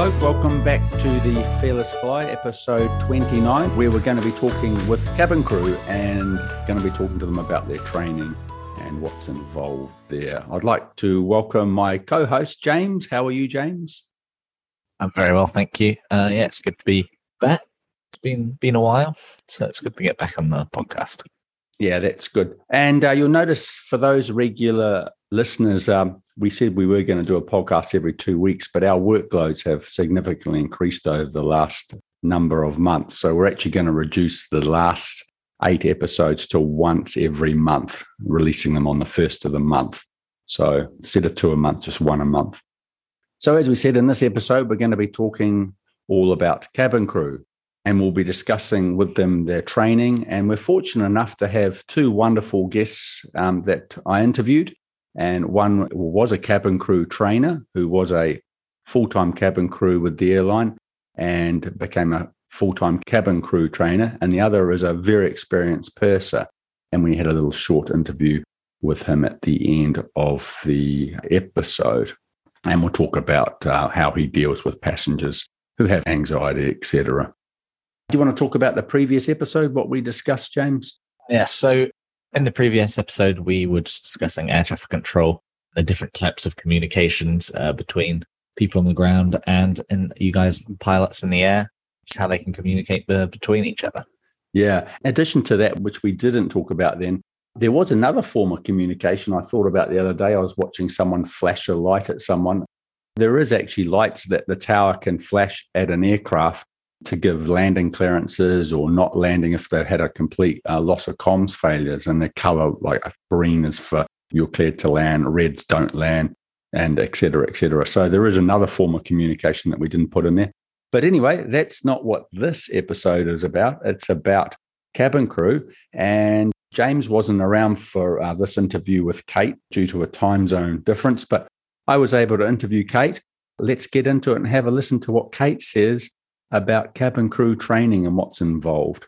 Folk. Welcome back to the Fearless Fly, episode 29, where we're going to be talking with cabin crew and going to be talking to them about their training and what's involved there. I'd like to welcome my co host, James. How are you, James? I'm very well, thank you. Uh, yeah, it's good to be back. It's been been a while, so it's good to get back on the podcast. Yeah, that's good. And uh, you'll notice for those regular listeners, um, we said we were going to do a podcast every two weeks, but our workloads have significantly increased over the last number of months. So we're actually going to reduce the last eight episodes to once every month, releasing them on the first of the month. So instead of two a month, just one a month. So, as we said in this episode, we're going to be talking all about cabin crew and we'll be discussing with them their training. And we're fortunate enough to have two wonderful guests um, that I interviewed. And one was a cabin crew trainer who was a full time cabin crew with the airline and became a full time cabin crew trainer. And the other is a very experienced purser. And we had a little short interview with him at the end of the episode. And we'll talk about uh, how he deals with passengers who have anxiety, etc. Do you want to talk about the previous episode, what we discussed, James? Yeah. So in the previous episode, we were just discussing air traffic control, the different types of communications uh, between people on the ground and in, you guys pilots in the air, just how they can communicate uh, between each other. Yeah. In addition to that, which we didn't talk about then, there was another form of communication I thought about the other day. I was watching someone flash a light at someone. There is actually lights that the tower can flash at an aircraft to give landing clearances or not landing if they've had a complete uh, loss of comms failures and the color like green is for you're cleared to land reds don't land and et cetera et cetera. So there is another form of communication that we didn't put in there. But anyway that's not what this episode is about. It's about cabin crew and james wasn't around for uh, this interview with kate due to a time zone difference but i was able to interview kate. Let's get into it and have a listen to what kate says about cabin crew training and what's involved.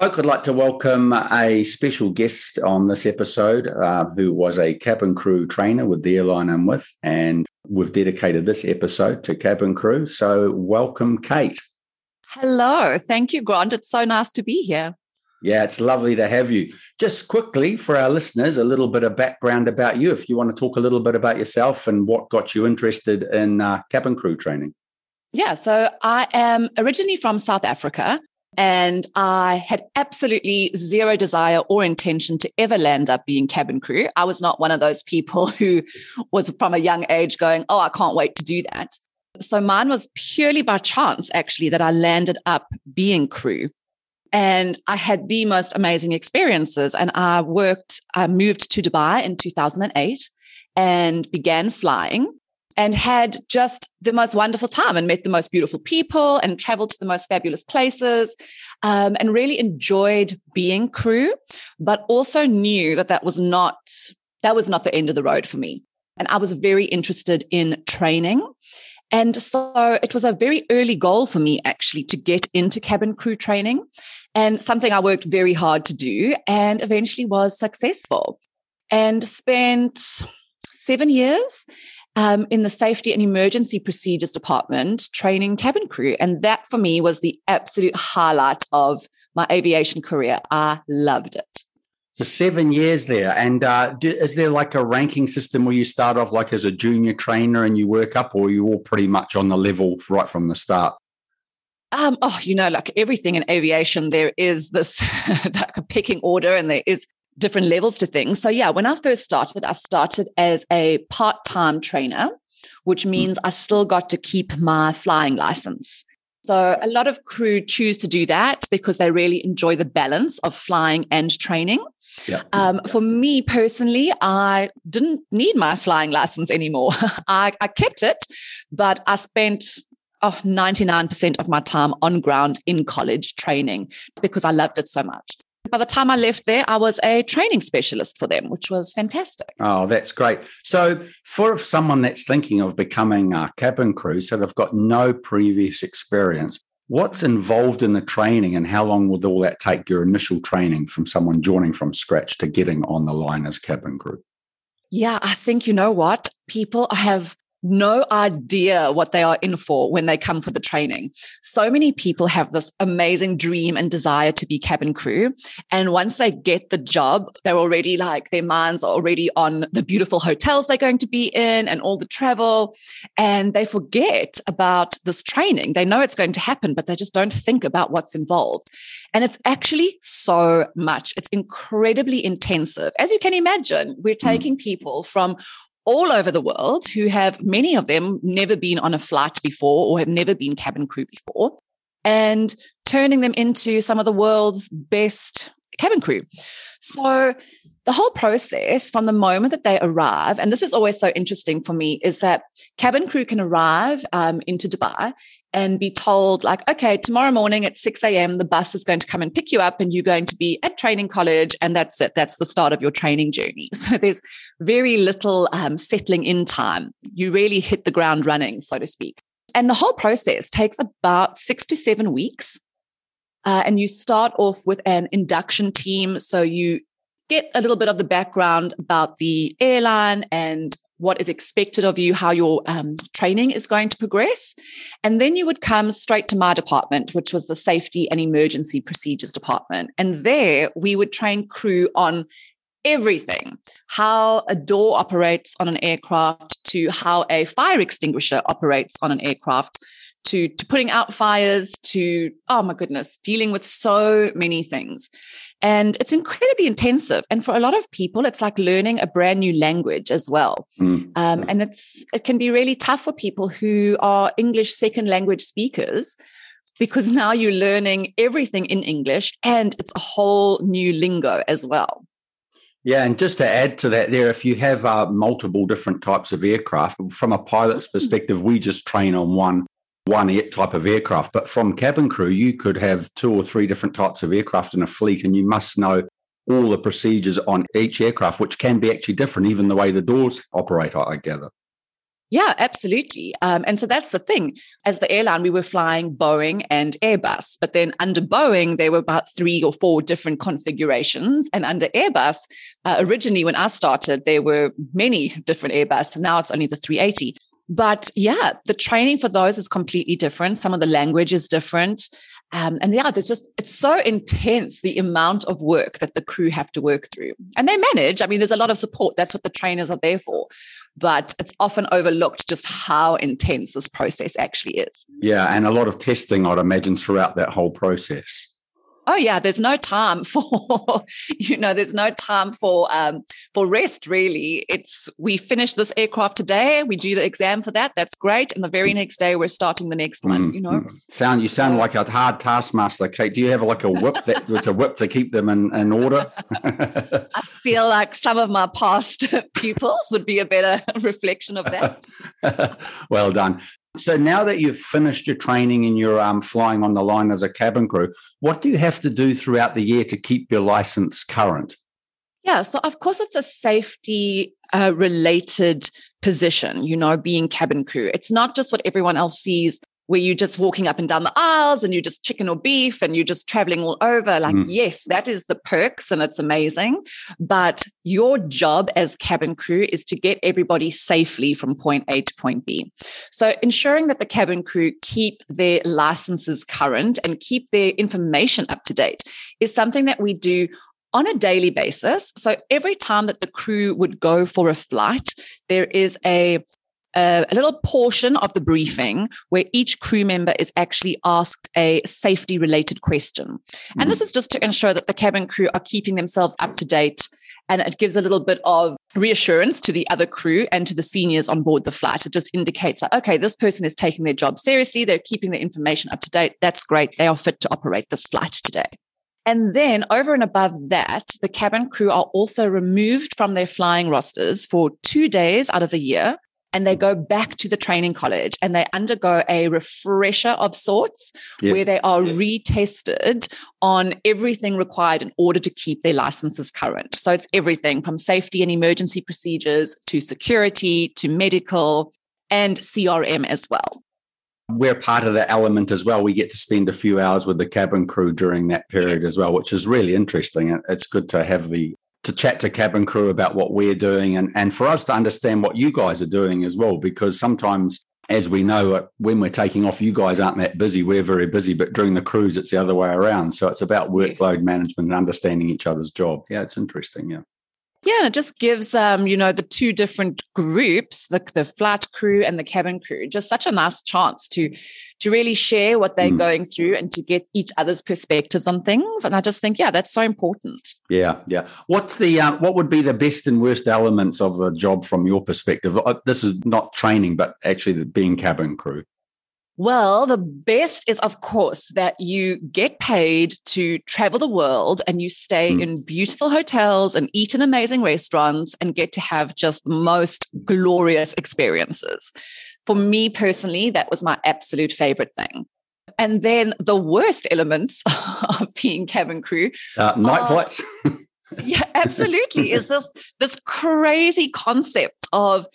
Folk, I'd like to welcome a special guest on this episode uh, who was a cabin crew trainer with the airline I'm with, and we've dedicated this episode to cabin crew. So, welcome, Kate. Hello. Thank you, Grant. It's so nice to be here. Yeah, it's lovely to have you. Just quickly for our listeners, a little bit of background about you. If you want to talk a little bit about yourself and what got you interested in uh, cabin crew training. Yeah, so I am originally from South Africa and I had absolutely zero desire or intention to ever land up being cabin crew. I was not one of those people who was from a young age going, Oh, I can't wait to do that. So mine was purely by chance, actually, that I landed up being crew. And I had the most amazing experiences. And I worked, I moved to Dubai in 2008 and began flying and had just the most wonderful time and met the most beautiful people and traveled to the most fabulous places um, and really enjoyed being crew, but also knew that that was not that was not the end of the road for me. And I was very interested in training. And so it was a very early goal for me actually to get into cabin crew training and something I worked very hard to do and eventually was successful and spent seven years um, in the safety and emergency procedures department training cabin crew. And that for me was the absolute highlight of my aviation career. I loved it. So seven years there, and uh, do, is there like a ranking system where you start off like as a junior trainer and you work up, or are you all pretty much on the level right from the start? Um, oh, you know, like everything in aviation, there is this like a pecking order, and there is different levels to things. So, yeah, when I first started, I started as a part time trainer, which hmm. means I still got to keep my flying license. So, a lot of crew choose to do that because they really enjoy the balance of flying and training. Yeah. Um, for me personally, I didn't need my flying license anymore. I, I kept it, but I spent oh, 99% of my time on ground in college training because I loved it so much by the time I left there, I was a training specialist for them, which was fantastic. Oh, that's great. So, for someone that's thinking of becoming a cabin crew, so they've got no previous experience, what's involved in the training and how long would all that take your initial training from someone joining from scratch to getting on the line as cabin crew? Yeah, I think you know what? People have no idea what they are in for when they come for the training. So many people have this amazing dream and desire to be cabin crew. And once they get the job, they're already like, their minds are already on the beautiful hotels they're going to be in and all the travel. And they forget about this training. They know it's going to happen, but they just don't think about what's involved. And it's actually so much. It's incredibly intensive. As you can imagine, we're hmm. taking people from all over the world who have many of them never been on a flight before or have never been cabin crew before and turning them into some of the world's best cabin crew. So the whole process from the moment that they arrive, and this is always so interesting for me, is that cabin crew can arrive um, into Dubai and be told, like, okay, tomorrow morning at 6 a.m., the bus is going to come and pick you up, and you're going to be at training college, and that's it. That's the start of your training journey. So there's very little um, settling in time. You really hit the ground running, so to speak. And the whole process takes about six to seven weeks. Uh, and you start off with an induction team. So you get a little bit of the background about the airline and what is expected of you, how your um, training is going to progress. And then you would come straight to my department, which was the safety and emergency procedures department. And there we would train crew on everything how a door operates on an aircraft, to how a fire extinguisher operates on an aircraft. To, to putting out fires, to, oh my goodness, dealing with so many things. And it's incredibly intensive. And for a lot of people, it's like learning a brand new language as well. Mm. Um, and it's it can be really tough for people who are English second language speakers because now you're learning everything in English and it's a whole new lingo as well. Yeah, and just to add to that, there, if you have uh, multiple different types of aircraft, from a pilot's mm. perspective, we just train on one one type of aircraft. But from cabin crew, you could have two or three different types of aircraft in a fleet, and you must know all the procedures on each aircraft, which can be actually different, even the way the doors operate, I gather. Yeah, absolutely. Um, and so that's the thing. As the airline, we were flying Boeing and Airbus, but then under Boeing, there were about three or four different configurations. And under Airbus, uh, originally when I started, there were many different Airbus. And now it's only the 380. But yeah, the training for those is completely different. Some of the language is different. Um, and yeah, there's just, it's so intense the amount of work that the crew have to work through. And they manage. I mean, there's a lot of support. That's what the trainers are there for. But it's often overlooked just how intense this process actually is. Yeah. And a lot of testing, I'd imagine, throughout that whole process oh yeah there's no time for you know there's no time for um for rest really. It's we finish this aircraft today we do the exam for that that's great and the very next day we're starting the next one mm-hmm. you know? sound you sound like a hard taskmaster kate. Do you have like a whip that it's a whip to keep them in, in order? I feel like some of my past pupils would be a better reflection of that. Well done so now that you've finished your training and you're um, flying on the line as a cabin crew, what do you have to do throughout the year to keep your license current? Yeah, so of course it's a safety uh, related position, you know, being cabin crew. It's not just what everyone else sees where you're just walking up and down the aisles and you're just chicken or beef and you're just traveling all over. Like, mm. yes, that is the perks and it's amazing. But your job as cabin crew is to get everybody safely from point A to point B. So ensuring that the cabin crew keep their licenses current and keep their information up to date is something that we do on a daily basis. So every time that the crew would go for a flight, there is a a, a little portion of the briefing where each crew member is actually asked a safety related question. And this mm-hmm. is just to ensure that the cabin crew are keeping themselves up to date. And it gives a little bit of reassurance to the other crew and to the seniors on board the flight. It just indicates that, okay, this person is taking their job seriously. They're keeping their information up to date. That's great. They are fit to operate this flight today. And then over and above that, the cabin crew are also removed from their flying rosters for two days out of the year and they go back to the training college and they undergo a refresher of sorts yes. where they are yes. retested on everything required in order to keep their licenses current. So it's everything from safety and emergency procedures to security to medical and CRM as well. We're part of the element as well. We get to spend a few hours with the cabin crew during that period as well, which is really interesting. It's good to have the to chat to cabin crew about what we're doing and, and for us to understand what you guys are doing as well, because sometimes as we know, uh, when we're taking off, you guys aren't that busy. We're very busy, but during the cruise, it's the other way around. So it's about workload management and understanding each other's job. Yeah, it's interesting. Yeah. Yeah, and it just gives um, you know, the two different groups, the the flight crew and the cabin crew, just such a nice chance to to really share what they're mm. going through and to get each other's perspectives on things. And I just think, yeah, that's so important. Yeah, yeah. What's the uh, what would be the best and worst elements of the job from your perspective? Uh, this is not training, but actually being cabin crew. Well, the best is, of course, that you get paid to travel the world and you stay mm. in beautiful hotels and eat in amazing restaurants and get to have just the most glorious experiences. For me personally, that was my absolute favorite thing. And then the worst elements of being cabin crew uh, night flights. yeah, absolutely. is this this crazy concept of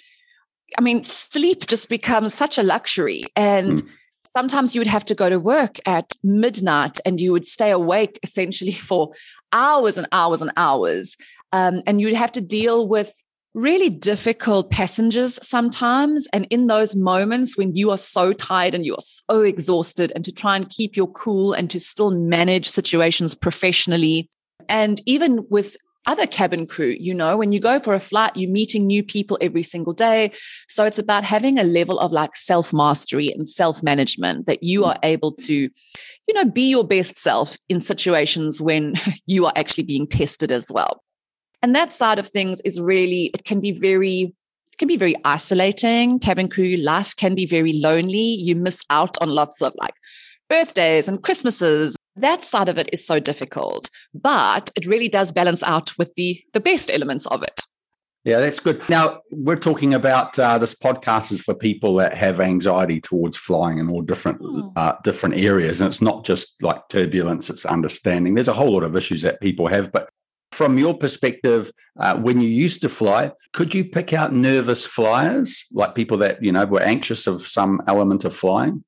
I mean, sleep just becomes such a luxury. And mm. sometimes you would have to go to work at midnight and you would stay awake essentially for hours and hours and hours. Um, and you'd have to deal with really difficult passengers sometimes. And in those moments when you are so tired and you are so exhausted, and to try and keep your cool and to still manage situations professionally. And even with other cabin crew. You know, when you go for a flight, you're meeting new people every single day. So it's about having a level of like self mastery and self management that you are able to, you know, be your best self in situations when you are actually being tested as well. And that side of things is really, it can be very can be very isolating. Cabin crew life can be very lonely. You miss out on lots of like birthdays and Christmases that side of it is so difficult, but it really does balance out with the the best elements of it. Yeah, that's good. Now we're talking about uh, this podcast is for people that have anxiety towards flying in all different mm. uh, different areas, and it's not just like turbulence; it's understanding. There's a whole lot of issues that people have, but from your perspective, uh, when you used to fly, could you pick out nervous flyers, like people that you know were anxious of some element of flying?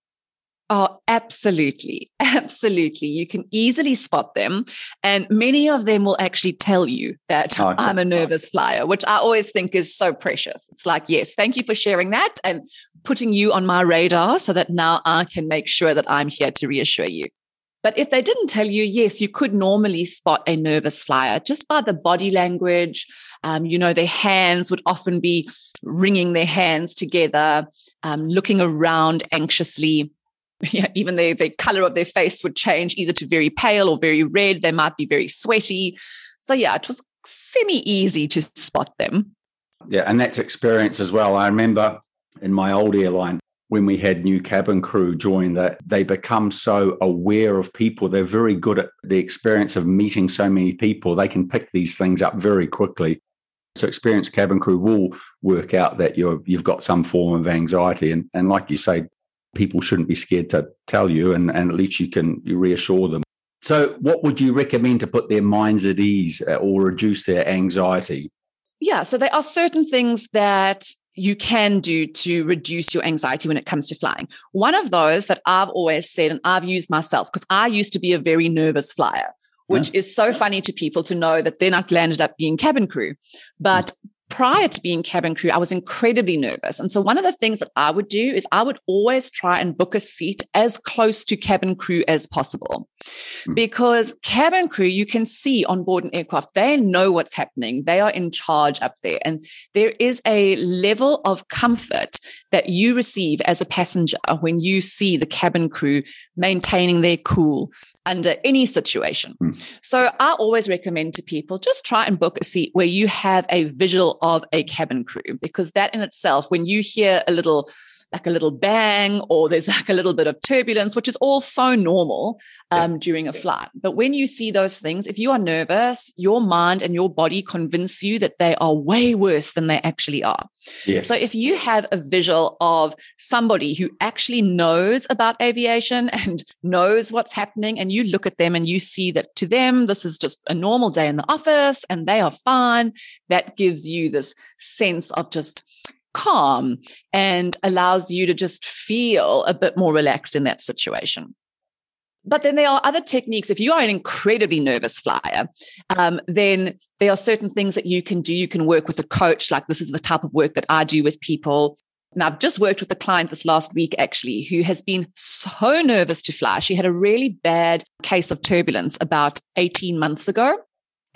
Oh, absolutely. Absolutely. You can easily spot them. And many of them will actually tell you that okay. I'm a nervous flyer, which I always think is so precious. It's like, yes, thank you for sharing that and putting you on my radar so that now I can make sure that I'm here to reassure you. But if they didn't tell you, yes, you could normally spot a nervous flyer just by the body language. Um, you know, their hands would often be wringing their hands together, um, looking around anxiously yeah, even the, the color of their face would change either to very pale or very red. They might be very sweaty. So, yeah, it was semi easy to spot them. Yeah, and that's experience as well. I remember in my old airline, when we had new cabin crew join that they become so aware of people they're very good at the experience of meeting so many people they can pick these things up very quickly so experienced cabin crew will work out that you're you've got some form of anxiety and and like you say people shouldn't be scared to tell you, and, and at least you can reassure them. So, what would you recommend to put their minds at ease uh, or reduce their anxiety? Yeah, so there are certain things that you can do to reduce your anxiety when it comes to flying. One of those that I've always said, and I've used myself, because I used to be a very nervous flyer, which yeah. is so funny to people to know that then I landed up being cabin crew. But prior to being cabin crew, I was incredibly nervous. And so one of the things that I would do is I would always try and book a seat as close to cabin crew as possible. Hmm. Because cabin crew, you can see on board an aircraft, they know what's happening. They are in charge up there. And there is a level of comfort that you receive as a passenger when you see the cabin crew maintaining their cool under any situation. Mm. So I always recommend to people just try and book a seat where you have a visual of a cabin crew because that in itself when you hear a little like a little bang or there's like a little bit of turbulence, which is all so normal um, yeah. during a flight. But when you see those things, if you are nervous, your mind and your body convince you that they are way worse than they actually are. Yes. So if you have a visual of somebody who actually knows about aviation and knows what's happening, and you look at them and you see that to them, this is just a normal day in the office and they are fine, that gives you this sense of just calm and allows you to just feel a bit more relaxed in that situation. But then there are other techniques. If you are an incredibly nervous flyer, um, then there are certain things that you can do. You can work with a coach, like this is the type of work that I do with people. And I've just worked with a client this last week, actually, who has been so nervous to fly. She had a really bad case of turbulence about 18 months ago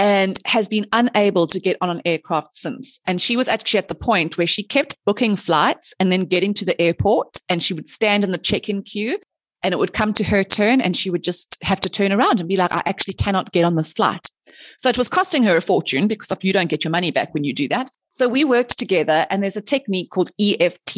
and has been unable to get on an aircraft since. And she was actually at the point where she kept booking flights and then getting to the airport and she would stand in the check in queue and it would come to her turn and she would just have to turn around and be like, I actually cannot get on this flight. So it was costing her a fortune because if you don't get your money back when you do that. So we worked together and there's a technique called EFT,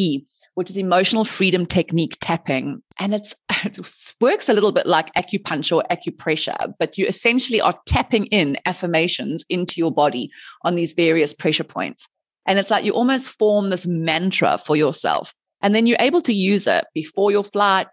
which is emotional freedom technique tapping. And it's, it works a little bit like acupuncture or acupressure, but you essentially are tapping in affirmations into your body on these various pressure points. And it's like you almost form this mantra for yourself. And then you're able to use it before your flight,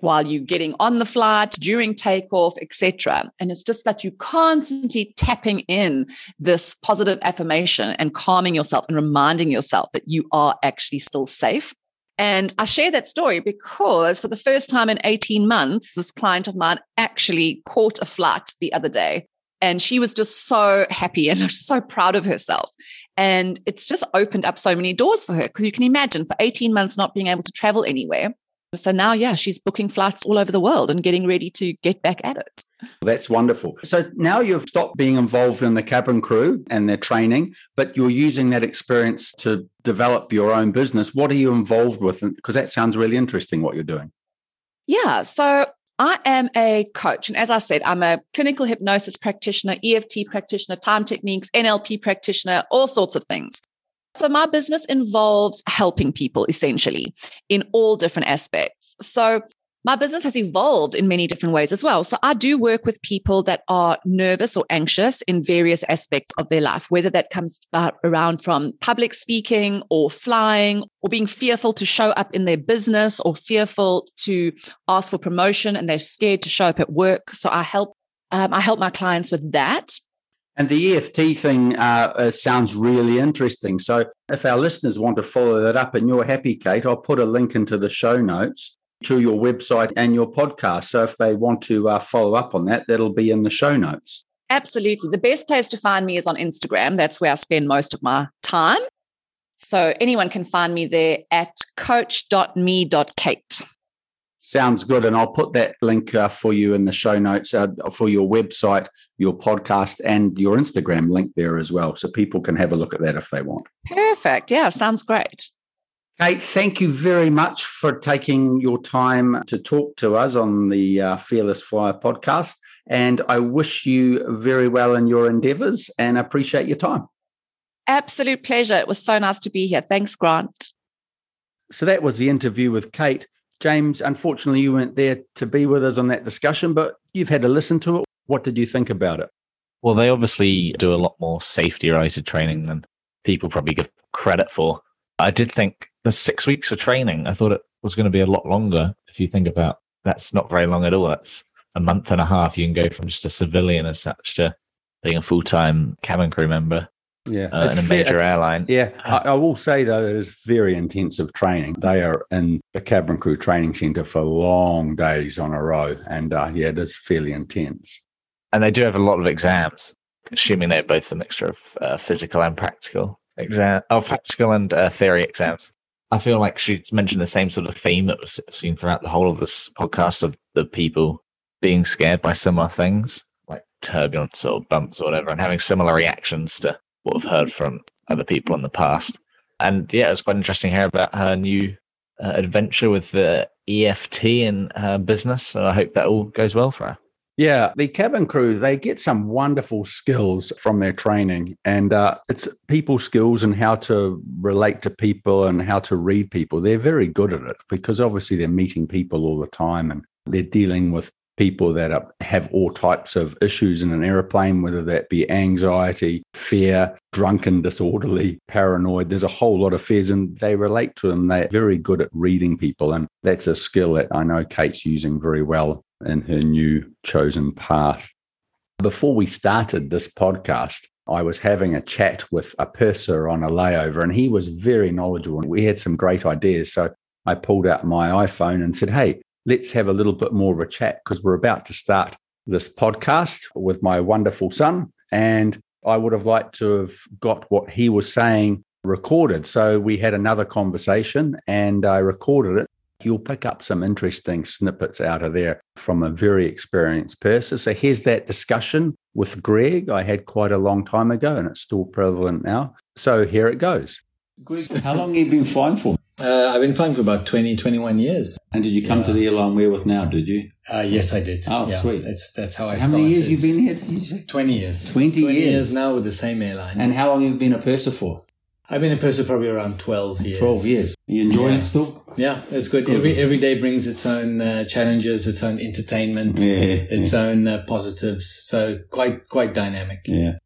while you're getting on the flight, during takeoff, etc. And it's just that you're constantly tapping in this positive affirmation and calming yourself and reminding yourself that you are actually still safe. And I share that story because for the first time in 18 months, this client of mine actually caught a flight the other day. And she was just so happy and so proud of herself. And it's just opened up so many doors for her because you can imagine for 18 months not being able to travel anywhere so now, yeah, she's booking flights all over the world and getting ready to get back at it. That's wonderful. So now you've stopped being involved in the cabin crew and their training, but you're using that experience to develop your own business. What are you involved with? Because that sounds really interesting what you're doing. Yeah. So I am a coach. And as I said, I'm a clinical hypnosis practitioner, EFT practitioner, time techniques, NLP practitioner, all sorts of things. So, my business involves helping people essentially in all different aspects. So, my business has evolved in many different ways as well. So, I do work with people that are nervous or anxious in various aspects of their life, whether that comes around from public speaking or flying or being fearful to show up in their business or fearful to ask for promotion and they're scared to show up at work. So, I help. Um, I help my clients with that. And the EFT thing uh, uh, sounds really interesting. So, if our listeners want to follow that up and you're happy, Kate, I'll put a link into the show notes to your website and your podcast. So, if they want to uh, follow up on that, that'll be in the show notes. Absolutely. The best place to find me is on Instagram. That's where I spend most of my time. So, anyone can find me there at coach.me.kate. Sounds good. And I'll put that link uh, for you in the show notes uh, for your website, your podcast, and your Instagram link there as well. So people can have a look at that if they want. Perfect. Yeah, sounds great. Kate, thank you very much for taking your time to talk to us on the uh, Fearless Flyer podcast. And I wish you very well in your endeavors and appreciate your time. Absolute pleasure. It was so nice to be here. Thanks, Grant. So that was the interview with Kate. James, unfortunately, you weren't there to be with us on that discussion, but you've had to listen to it. What did you think about it? Well, they obviously do a lot more safety related training than people probably give credit for. I did think the six weeks of training, I thought it was going to be a lot longer. If you think about that's not very long at all. That's a month and a half. You can go from just a civilian as such to being a full time cabin crew member yeah, uh, in a major airline. Yeah, I, I, will say though, it is very intensive training. They are in the cabin crew training center for long days on a row, and uh, yeah, it is fairly intense. And they do have a lot of exams, assuming they're both a mixture of uh, physical and practical exam, oh, practical and uh, theory exams. I feel like she mentioned the same sort of theme that was seen throughout the whole of this podcast of the people being scared by similar things like turbulence or bumps or whatever, and having similar reactions to what I've heard from other people in the past. And yeah, it was quite interesting hear about her new uh, adventure with the EFT and her business. And I hope that all goes well for her. Yeah, the cabin crew, they get some wonderful skills from their training. And uh, it's people skills and how to relate to people and how to read people. They're very good at it because obviously they're meeting people all the time and they're dealing with people that are, have all types of issues in an airplane, whether that be anxiety, fear, drunken, disorderly, paranoid. There's a whole lot of fears and they relate to them. They're very good at reading people. And that's a skill that I know Kate's using very well in her new chosen path. Before we started this podcast, I was having a chat with a purser on a layover and he was very knowledgeable. We had some great ideas. So I pulled out my iPhone and said, Hey, let's have a little bit more of a chat because we're about to start this podcast with my wonderful son. And I would have liked to have got what he was saying recorded. So we had another conversation and I recorded it. You'll pick up some interesting snippets out of there from a very experienced person. So here's that discussion with Greg I had quite a long time ago and it's still prevalent now. So here it goes. Greg, how long have you been flying for? Uh, I've been flying for about 20, 21 years. And did you come Yeah. to the airline we're with now, did you? Uh, yes, I did. Oh, yeah, sweet. That's that's how So I how started. many years you been here, did you say? 20 years. 20 years. now with the same airline. And how long have you been a purser for? I've been a purser probably around 12 years. 12 years. You enjoying Yeah. it still? Yeah, it's good. Good. Every every day brings its own uh, challenges, its own entertainment, Yeah. its own uh, positives. So quite quite dynamic. Yeah.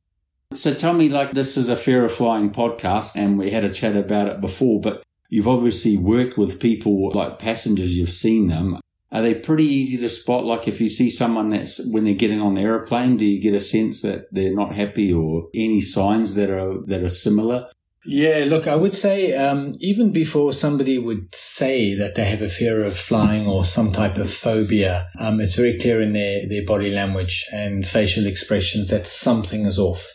So tell me, like, this is a Fear of Flying podcast, and we had a chat about it before, but you've obviously worked with people like passengers, you've seen them. Are they pretty easy to spot? Like, if you see someone that's when they're getting on the aeroplane, do you get a sense that they're not happy or any signs that are that are similar? Yeah, look, I would say um, even before somebody would say that they have a fear of flying or some type of phobia, um, it's very clear in their, their body language and facial expressions that something is off.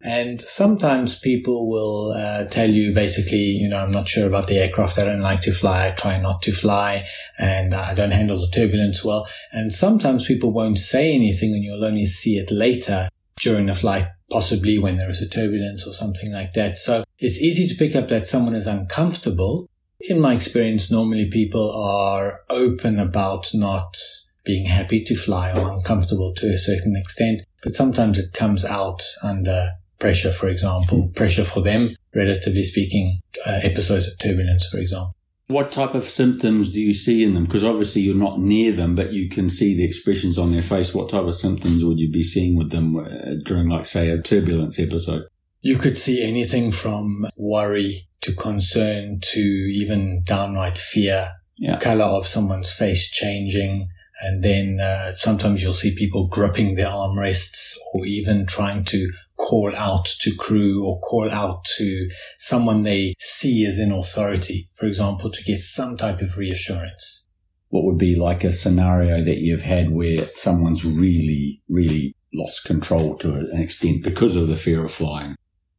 And sometimes people will uh, tell you basically, you know, I'm not sure about the aircraft. I don't like to fly. I try not to fly and I don't handle the turbulence well. And sometimes people won't say anything and you'll only see it later during the flight, possibly when there is a turbulence or something like that. So it's easy to pick up that someone is uncomfortable. In my experience, normally people are open about not being happy to fly or uncomfortable to a certain extent, but sometimes it comes out under pressure, for example, pressure for them, relatively speaking, uh, episodes of turbulence, for example. What type of symptoms do you see in them? Because obviously you're not near them, but you can see the expressions on their face. What type of symptoms would you be seeing with them uh, during, like, say, a turbulence episode? You could see anything from worry to concern to even downright fear, Yeah. color of someone's face changing. And then uh, sometimes you'll see people gripping their armrests or even trying to call out to crew or call out to someone they see as in authority, for example, to get some type of reassurance. What would be like a scenario that you've had where someone's really, really lost control to an extent because of the fear of flying?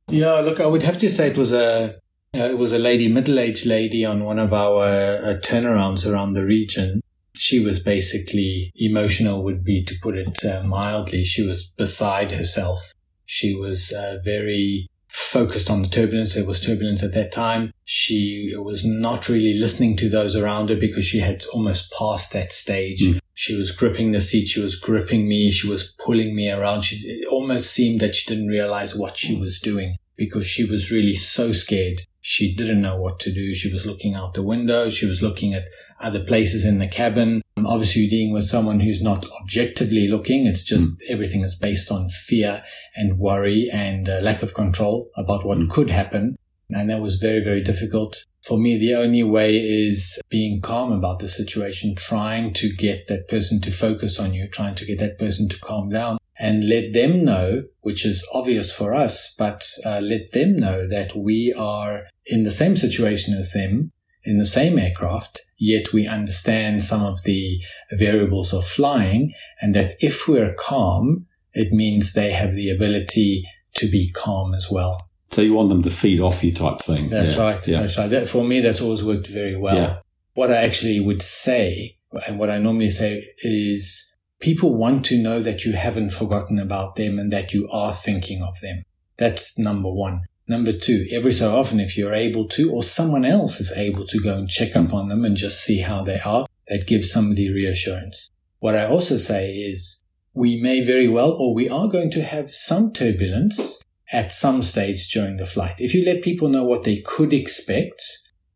Yeah, look, I would have to say it was a uh, it was a lady, middle aged lady, on one of our uh, turnarounds around the region. She was basically emotional, would be to put it uh, mildly. She was beside herself. She was uh, very focused on the turbulence. There was turbulence at that time. She was not really listening to those around her because she had almost passed that stage. Mm. She was gripping the seat. She was gripping me. She was pulling me around. She, it almost seemed that she didn't realize what she was doing because she was really so scared. She didn't know what to do. She was looking out the window. She was looking at other places in the cabin. Um, Obviously, you're dealing with someone who's not objectively looking. It's just everything is based on fear and worry and uh, lack of control about what Mm. could happen. And that was very, very difficult. For me, the only way is being calm about the situation, trying to get that person to focus on you, trying to get that person to calm down and let them know, which is obvious for us, but uh, let them know that we are in the same situation as them, in the same aircraft, yet we understand some of the variables of flying, and that if we're calm, it means they have the ability to be calm as well. So you want them to feed off you type thing. That's Yeah. right. Yeah. That's right. That, for me, that's always worked very well. Yeah. What I actually would say, and what I normally say is people want to know that you haven't forgotten about them and that you are thinking of them. That's number one. Number two, every so often, if you're able to, or someone else is able to go and check up mm. on them and just see how they are, that gives somebody reassurance. What I also say is we may very well, or we are going to have some turbulence at some stage during the flight. If you let people know what they could expect,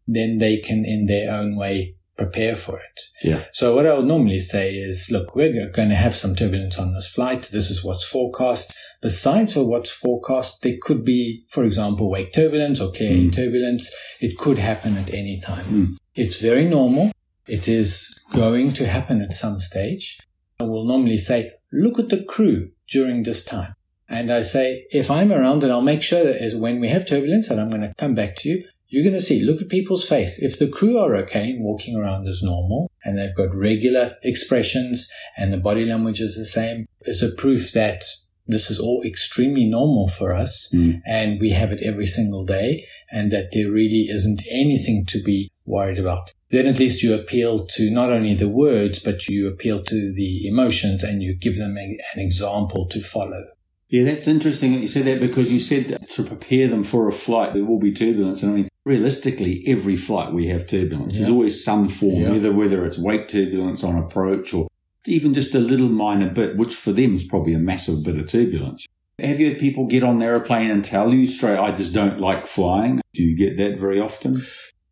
then they can, in their own way, prepare for it. Yeah. So what I would normally say is, look, we're going to have some turbulence on this flight. This is what's forecast. Besides for what's forecast, there could be, for example, wake turbulence or clear Mm. turbulence. It could happen at any time. Mm. It's very normal. It is going to happen at some stage. I will normally say, look at the crew during this time. And I say, if I'm around and I'll make sure that as when we have turbulence and I'm going to come back to you, you're going to see, look at people's face. If the crew are okay and walking around as normal and they've got regular expressions and the body language is the same, it's a proof that this is all extremely normal for us Mm. and we have it every single day and that there really isn't anything to be worried about. Then at least you appeal to not only the words, but you appeal to the emotions and you give them an example to follow. Yeah, that's interesting that you said that because you said that to prepare them for a flight, there will be turbulence. And I mean, realistically, every flight we have turbulence. There's always some form, Yeah. whether whether it's wake turbulence on approach or even just a little minor bit, which for them is probably a massive bit of turbulence. Have you had people get on the aeroplane and tell you straight, I just don't like flying? Do you get that very often?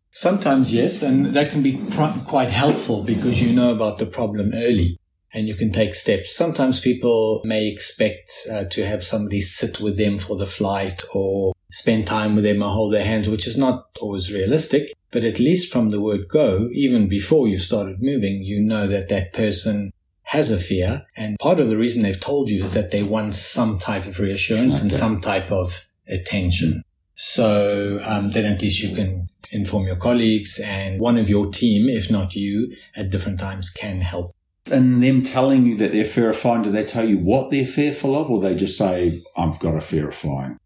Sometimes, yes, and that can be quite helpful because you know about the problem early and you can take steps. Sometimes people may expect uh, to have somebody sit with them for the flight or spend time with them or hold their hands, which is not always realistic. But at least from the word go, even before you started moving, you know that that person has a fear. And part of the reason they've told you is that they want some type of reassurance and some type of attention. So um, then at least you can inform your colleagues and one of your team, if not you, at different times can help. And them telling you that they're fear of flying, do they tell you what they're fearful of or they just say, I've got a fear of flying?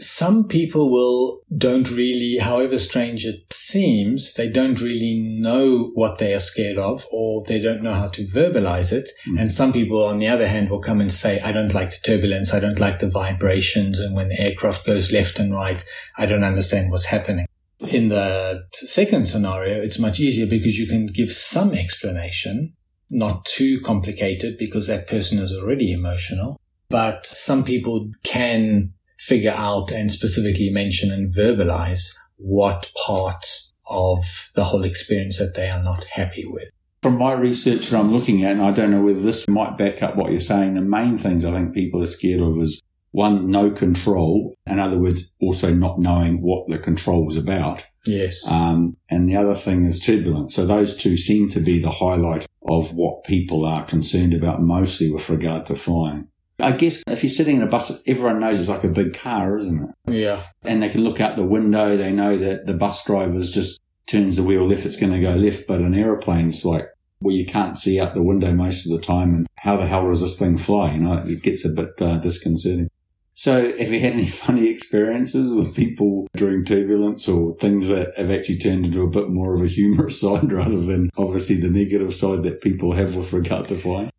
Some people will don't really, however strange it seems, they don't really know what they are scared of or they don't know how to verbalize it. Mm. And some people, on the other hand, will come and say, I don't like the turbulence. I don't like the vibrations. And when the aircraft goes left and right, I don't understand what's happening. In the second scenario, it's much easier because you can give some explanation, not too complicated because that person is already emotional. But some people can figure out and specifically mention and verbalize what part of the whole experience that they are not happy with. From my research that I'm looking at, and I don't know whether this might back up what you're saying, the main things I think people are scared of is one, no control. In other words, also not knowing what the control is about. Yes. Um, and the other thing is turbulence. So those two seem to be the highlight of what people are concerned about mostly with regard to flying. I guess if you're sitting in a bus, everyone knows it's like a big car, isn't it? yeah. and they can look out the window. They know that the bus driver's just turns the wheel left, it's going to go left. But an aeroplane's like, well, you can't see out the window most of the time. And how the hell does this thing fly? You know, it gets a bit uh, disconcerting. So have you had any funny experiences with people during turbulence or things that have actually turned into a bit more of a humorous side rather than obviously the negative side that people have with regard to flying?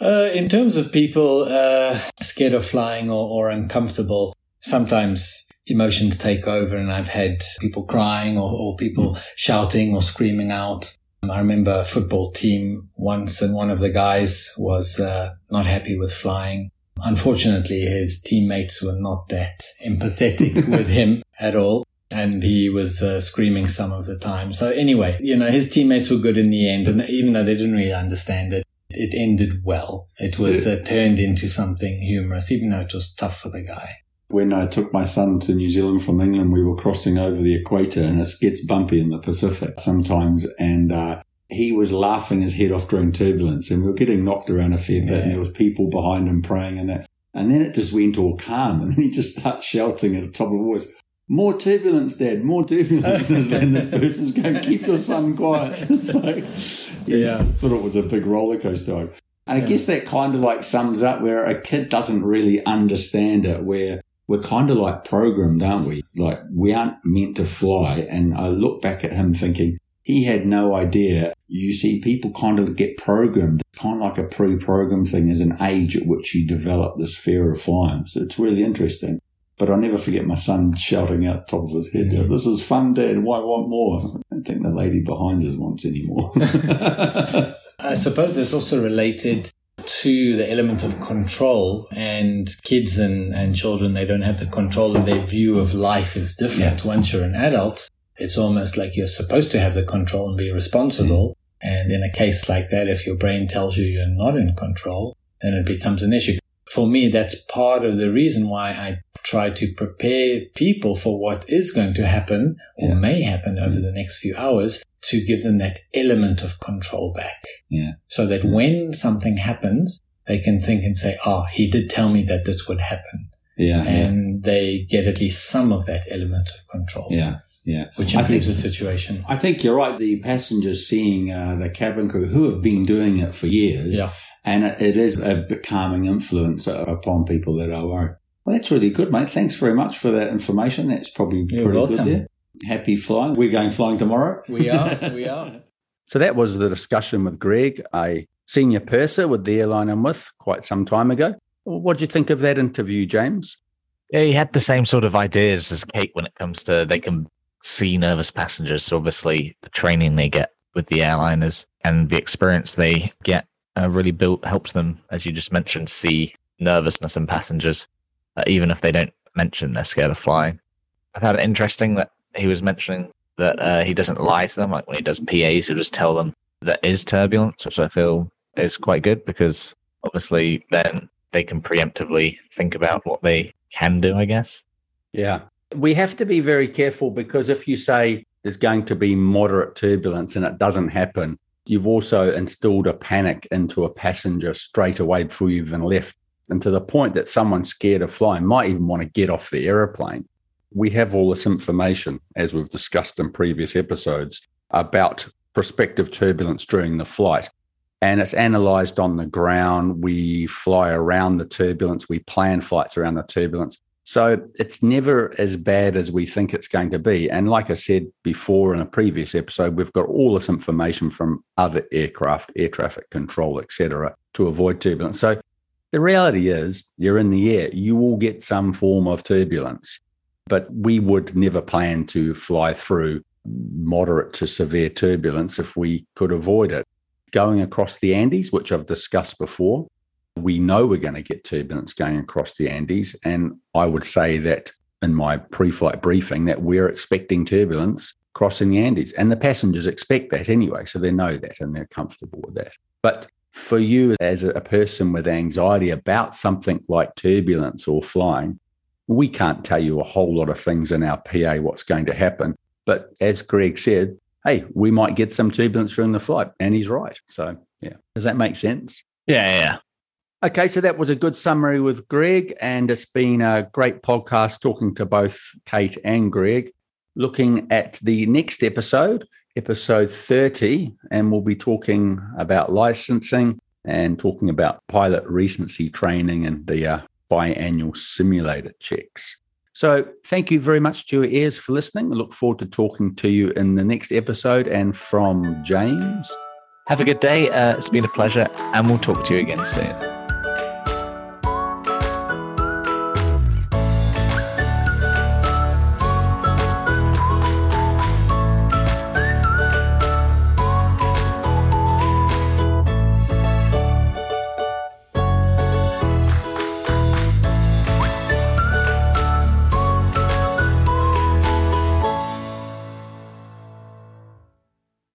Uh, in terms of people uh, scared of flying or, or uncomfortable, sometimes emotions take over, and I've had people crying or, or people shouting or screaming out. I remember a football team once, and one of the guys was uh, not happy with flying. Unfortunately, his teammates were not that empathetic with him at all. And he was uh, screaming some of the time. So anyway, you know, his teammates were good in the end. And even though they didn't really understand it, it ended well. It was uh, turned into something humorous, even though it was tough for the guy. When I took my son to New Zealand from England, we were crossing over the equator and it gets bumpy in the Pacific sometimes. And, uh, he was laughing his head off during turbulence and we were getting knocked around a fair bit and there was people behind him praying and that. And then it just went all calm and then he just starts shouting at the top of his voice, more turbulence, Dad, more turbulence. and this person's going, keep your son quiet. It's like, Yeah. I thought it was a big roller coaster. And I guess that kind of like sums up where a kid doesn't really understand it, where we're kind of like programmed, aren't we? Like we aren't meant to fly. And I look back at him thinking he had no idea. You see, people kind of get programmed. It's kind of like a pre-programmed thing. There's an age at which you develop this fear of flying. So it's really interesting. But I'll never forget my son shouting out the top of his head, Mhm. This is fun, Dad. Why want more? I don't think the lady behind us wants any more. I suppose it's also related to the element of control and kids and, and children, they don't have the control and their view of life is different. Once you're an adult, it's almost like you're supposed to have the control and be responsible. And in a case like that, if your brain tells you you're not in control, then it becomes an issue. For me, that's part of the reason why I try to prepare people for what is going to happen or Yeah. may happen over the next few hours to give them that element of control back. Yeah. So that when something happens, they can think and say, oh, he did tell me that this would happen. yeah. Yeah. And they get at least some of that element of control. Yeah. Yeah. which I improves think- the situation. I think you're right. The passengers seeing uh, the cabin crew who have been doing it for years, Yeah. and it, it is a calming influence upon people that are worried. Well, that's really good, mate. Thanks very much for that information. That's probably You're pretty welcome. good there. Happy flying. We're going flying tomorrow. We are. We are. So that was the discussion with Greg, a senior purser with the airline I'm with quite some time ago. What do you think of that interview, James? Yeah, he had the same sort of ideas as Kate when it comes to they can see nervous passengers. So obviously, the training they get with the airliners and the experience they get uh, really built helps them, as you just mentioned, see nervousness in passengers, uh, even if they don't mention they're scared of flying. I found it interesting that he was mentioning that uh, he doesn't lie to them. Like when he does PAs, he'll just tell them that is turbulence, which I feel is quite good because obviously then they can preemptively think about what they can do, I guess. Yeah. We have to be very careful because if you say there's going to be moderate turbulence and it doesn't happen, you've also instilled a panic into a passenger straight away before you even left. And to the point that someone scared of flying might even want to get off the aeroplane. We have all this information, as we've discussed in previous episodes, about prospective turbulence during the flight. And it's analyzed on the ground. We fly around the turbulence, we plan flights around the turbulence. So it's never as bad as we think it's going to be. And like I said before in a previous episode, we've got all this information from other aircraft, air traffic control, etc., to avoid turbulence. So the reality is, you're in the air, you will get some form of turbulence, but we would never plan to fly through moderate to severe turbulence if we could avoid it. Going across the Andes, which I've discussed before, we know we're going to get turbulence going across the Andes. And I would say that in my pre flight briefing, that we're expecting turbulence crossing the Andes. And the passengers expect that anyway. So they know that and they're comfortable with that. But for you as a person with anxiety about something like turbulence or flying, we can't tell you a whole lot of things in our PA what's going to happen. But as Greg said, hey, we might get some turbulence during the flight. And he's right. So, yeah. Does that make sense? Yeah, yeah. Okay, so that was a good summary with Greg, and it's been a great podcast talking to both Kate and Greg. Looking at the next episode, episode 30, and we'll be talking about licensing and talking about pilot recency training and the uh, biannual simulator checks. So, thank you very much to your ears for listening. I look forward to talking to you in the next episode. And from James, Have a good day. Uh, it's been a pleasure, and we'll talk to you again soon.